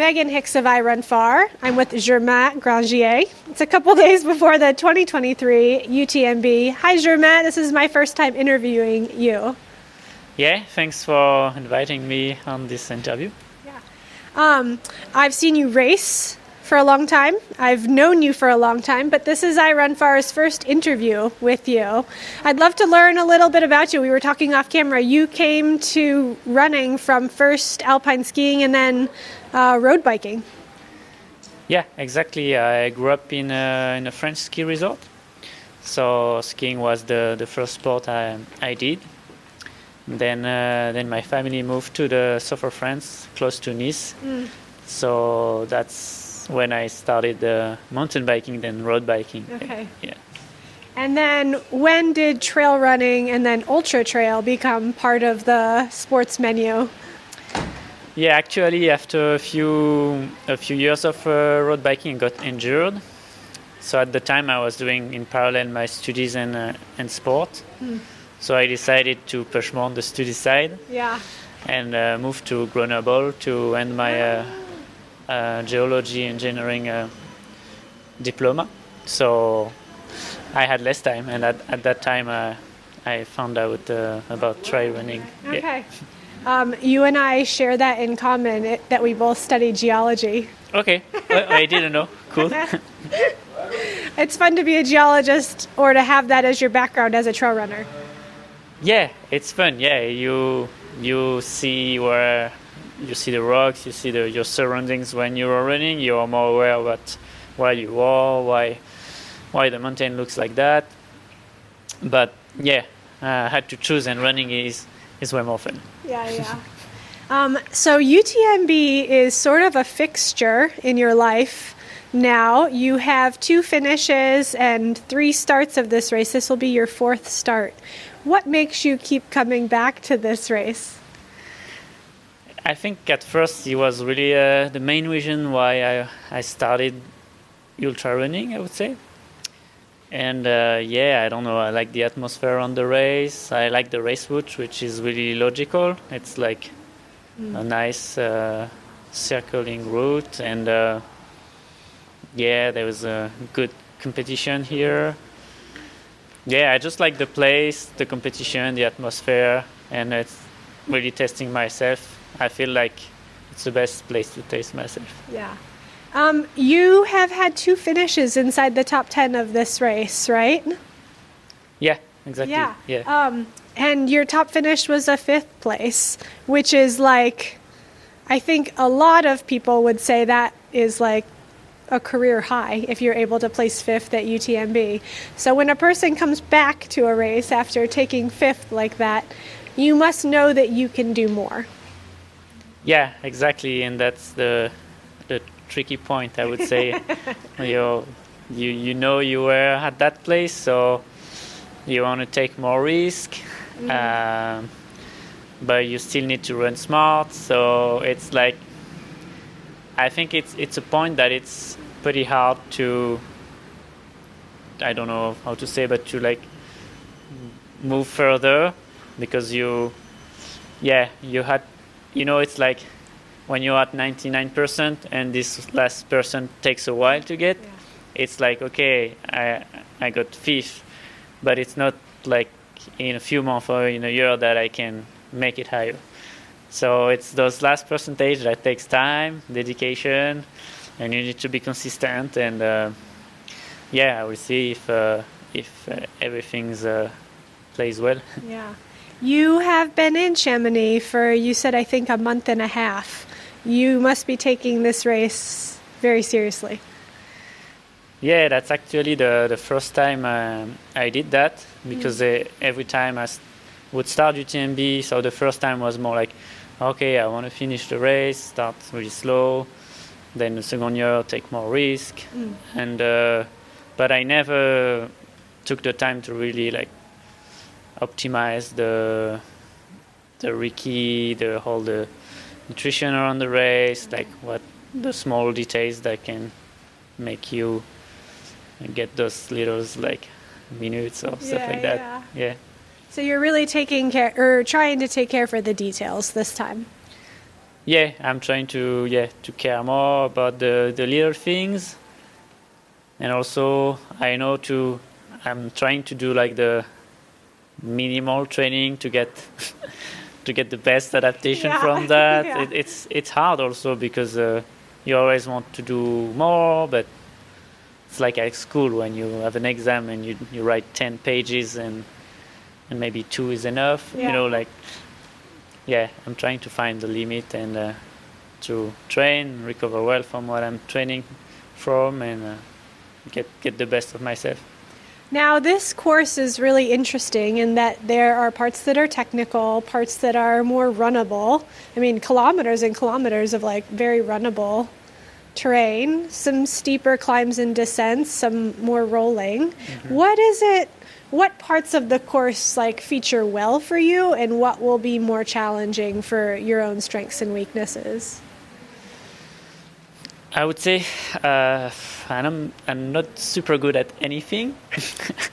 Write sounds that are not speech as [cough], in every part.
Meghan Hicks of iRunFar. I'm with Germain Grangier. It's a couple [laughs] days before the 2023 UTMB. Hi, Germain. This is my first time interviewing you. Yeah, thanks for inviting me on this interview. Yeah. Um, I've seen you race for a long time. I've known you for a long time, but this is iRunFar's first interview with you. I'd love to learn a little bit about you. We were talking off camera. You came to running from first alpine skiing and then uh, road biking. Yeah, exactly. I grew up in a, in a French ski resort, so skiing was the, the first sport I, I did. Then uh, then my family moved to the south of France, close to Nice. Mm. So that's when I started uh, mountain biking, then road biking. Okay. Yeah. And then when did trail running and then ultra trail become part of the sports menu? Yeah, actually, after a few a few years of uh, road biking, I got injured. So at the time, I was doing in parallel my studies and uh, and sport. Mm. So I decided to push more on the study side. Yeah. And uh, moved to Grenoble to end my uh, geology engineering uh, diploma. So I had less time, and at, at that time uh, I found out uh, about trail running. Okay. Yeah. Um, you and I share that in common it, that we both studied geology. Okay, [laughs] I didn't know. Cool. [laughs] it's fun to be a geologist or to have that as your background as a trail runner. Yeah, it's fun. Yeah, you you see where you see the rocks, you see the, your surroundings when you are running. You are more aware about where you are, why why the mountain looks like that. But yeah, I had to choose, and running is is way more fun. Yeah, yeah. um, so UTMB is sort of a fixture in your life now. You have two finishes and three starts of this race. This will be your fourth start. What makes you keep coming back to this race? I think at first it was really uh, the main reason why I, I started ultra running, I would say. And uh, yeah, I don't know, I like the atmosphere on the race. I like the race route, which is really logical. It's like mm. a nice uh, circling route. And uh, yeah, there was a good competition here. Yeah, I just like the place, the competition, the atmosphere, and it's really testing myself I feel like it's the best place to taste myself. Yeah. Um, you have had two finishes inside the top 10 of this race, right? Yeah, exactly. Yeah. yeah. Um, and your top finish was a fifth place, which is like, I think a lot of people would say that is like a career high if you're able to place fifth at UTMB. So when a person comes back to a race after taking fifth like that, you must know that you can do more. Yeah, exactly, and that's the the tricky point. I would say, [laughs] you you you know you were at that place, so you want to take more risk, mm. um, but you still need to run smart. So it's like, I think it's it's a point that it's pretty hard to. I don't know how to say, but to like move further because you, yeah, you had you know, it's like when you're at 99% and this last person takes a while to get, yeah. it's like, okay, I, I got fifth, but it's not like in a few months or in a year that I can make it higher. So it's those last percentage that takes time, dedication, and you need to be consistent. And uh, yeah, I will see if uh, if uh, everything's uh, plays well. Yeah. You have been in Chamonix for, you said, I think, a month and a half. You must be taking this race very seriously. Yeah, that's actually the, the first time uh, I did that because mm. every time I would start UTMB, so the first time was more like, okay, I want to finish the race, start really slow, then the second year take more risk, mm. and uh, but I never took the time to really like optimize the the Ricky, the whole the nutrition around the race, like what the small details that can make you get those little like minutes or stuff like that. Yeah. yeah. So you're really taking care or trying to take care for the details this time. yeah, I'm trying to yeah to care more about the the little things, and also I know to I'm trying to do like the minimal training to get [laughs] to get the best adaptation Yeah, from that. [laughs] yeah. It, it's it's hard also because uh, you always want to do more, but it's like at school when you have an exam and you you write ten pages and and maybe two is enough. Yeah. You know, like yeah, I'm trying to find the limit and uh, to train, recover well from what I'm training from, and uh, get get the best of myself. Now, this course is really interesting in that there are parts that are technical, parts that are more runnable. I mean, kilometers and kilometers of like very runnable terrain, some steeper climbs and descents, some more rolling. Mm-hmm. What is it? What parts of the course like feature well for you, and what will be more challenging for your own strengths and weaknesses? I would say uh, I'm I'm not super good at anything.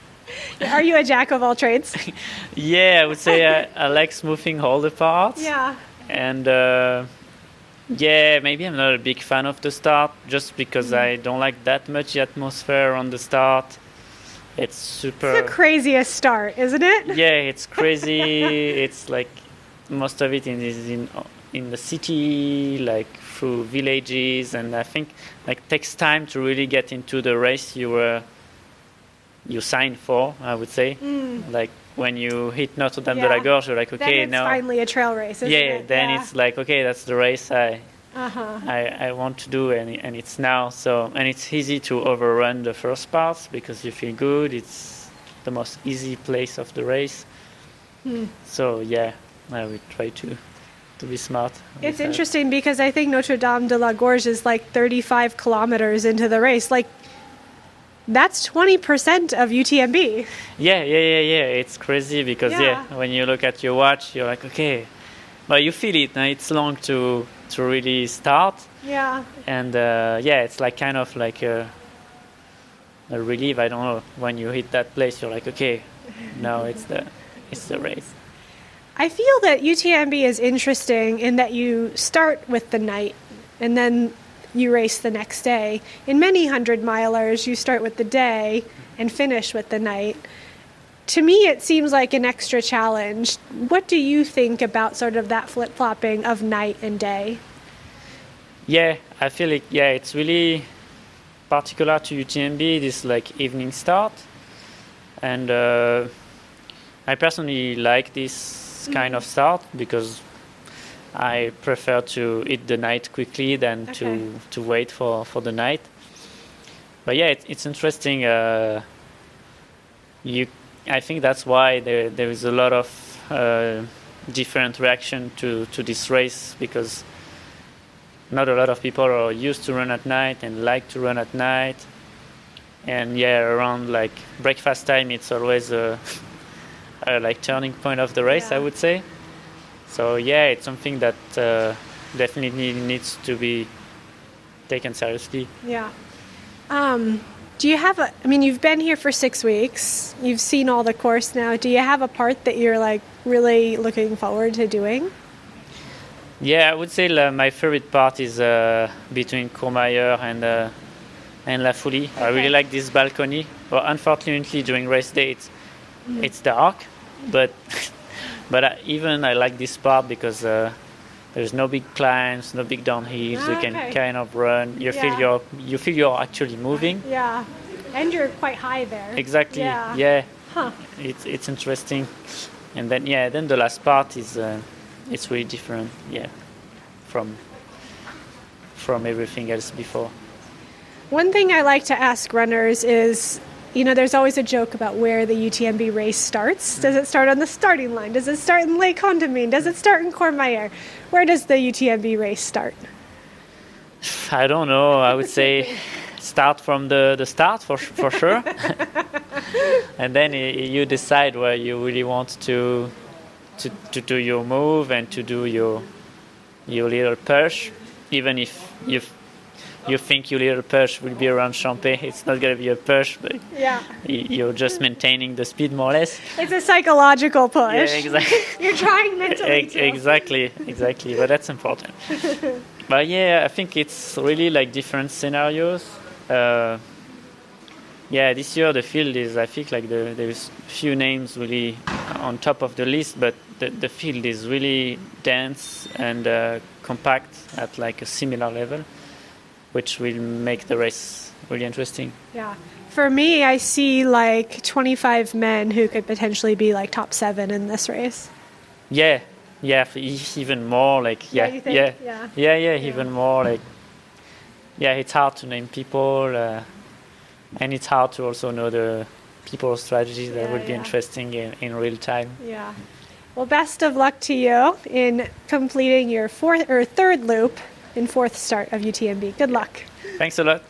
[laughs] Are you a jack of all trades? [laughs] yeah, I would say I, I like smoothing all the parts. Yeah. and uh, yeah, maybe I'm not a big fan of the start just because I don't like that much atmosphere on the start. It's super. The craziest start, isn't it? yeah, it's crazy. [laughs] it's like most of it is in in the city, like through villages, and I think like takes time to really get into the race you were you signed for. I would say, like when you hit Notre Dame de la Mm. Gorge, you're like, okay, it's now finally a trail race, isn't yeah, it? then it's like okay, that's the race I uh-huh. I, I want to do and, and it's now so and it's easy to overrun the first parts because you feel good it's the most easy place of the race Hmm. so yeah i would try to to be smart It's interesting because I think Notre Dame de la Gorge is like 35 kilometers into the race. Like, that's 20% of UTMB. yeah yeah yeah yeah it's crazy because yeah. Yeah. when you look at your watch you're like okay but you feel it and it's long to to really start Yeah. and uh, yeah, it's like kind of like a, a relief. I don't know when you hit that place, you're like, okay, now it's the it's the race. I feel that UTMB is interesting in that you start with the night and then you race the next day. In many hundred milers, you start with the day and finish with the night. To me, it seems like an extra challenge. What do you think about sort of that flip flopping of night and day? Yeah, I feel like yeah, it's really particular to UTMB. This like evening start, and uh, I personally like this kind of start because I prefer to eat the night quickly than Okay. to to wait for for the night. But yeah, it, it's interesting. Uh, you, I think that's why there there is a lot of uh, different reaction to to this race because not a lot of people are used to run at night and like to run at night. And yeah, around like breakfast time, it's always a, [laughs] a like turning point of the race, I would say. So yeah, it's something that uh, definitely needs to be taken seriously. Yeah. Um, do you have a? I mean, you've been here for six weeks. You've seen all the course now. Do you have a part that you're like really looking forward to doing? Yeah, I would say la, my favorite part is uh, between Courmayeur and uh, and La Fouly. I really like this balcony. But unfortunately, during race day, it's, it's dark. But [laughs] but I, even I like this part because uh, there's no big climbs, no big downhills. You Ah, can kind of run. You Yeah. feel you're you feel you're actually moving. Yeah. And you're quite high there. Exactly. Yeah. yeah. Huh. It's it's interesting. And then yeah, then the last part is uh, it's really different. Yeah, from from everything else before. One thing I like to ask runners is, you know, there's always a joke about where the UTMB race starts. Does it start on the starting line? Does it start in Les Contamines? Does it start in Courmayeur? Where does the UTMB race start? I don't know. I would say start from the, the start for for sure, [laughs] and then you decide where you really want to to to do your move and to do your your little push, even if you you think your little perch will be around Champex. It's not going to be a perch, but Yeah. you're just maintaining the speed more or less. It's a psychological push. Yeah, exactly. [laughs] You're trying mentally. Too. exactly, exactly. But that's important. [laughs] but yeah, I think it's really like different scenarios. Uh, yeah, this year the field is, I think, like the, there's few names really on top of the list, but the, the field is really dense and uh, compact at like a similar level, which will make the race really interesting. Yeah. For me, I see like 25 men who could potentially be like top seven in this race. Yeah, yeah, even more like yeah, Yeah, yeah, Yeah. yeah, yeah, even more like yeah. It's hard to name people, uh, and it's hard to also know the people strategies that Yeah, would be yeah. interesting in, in real time. Yeah. Well, best of luck to you in completing your fourth or third loop in fourth start of UTMB. Good luck. Thanks a lot.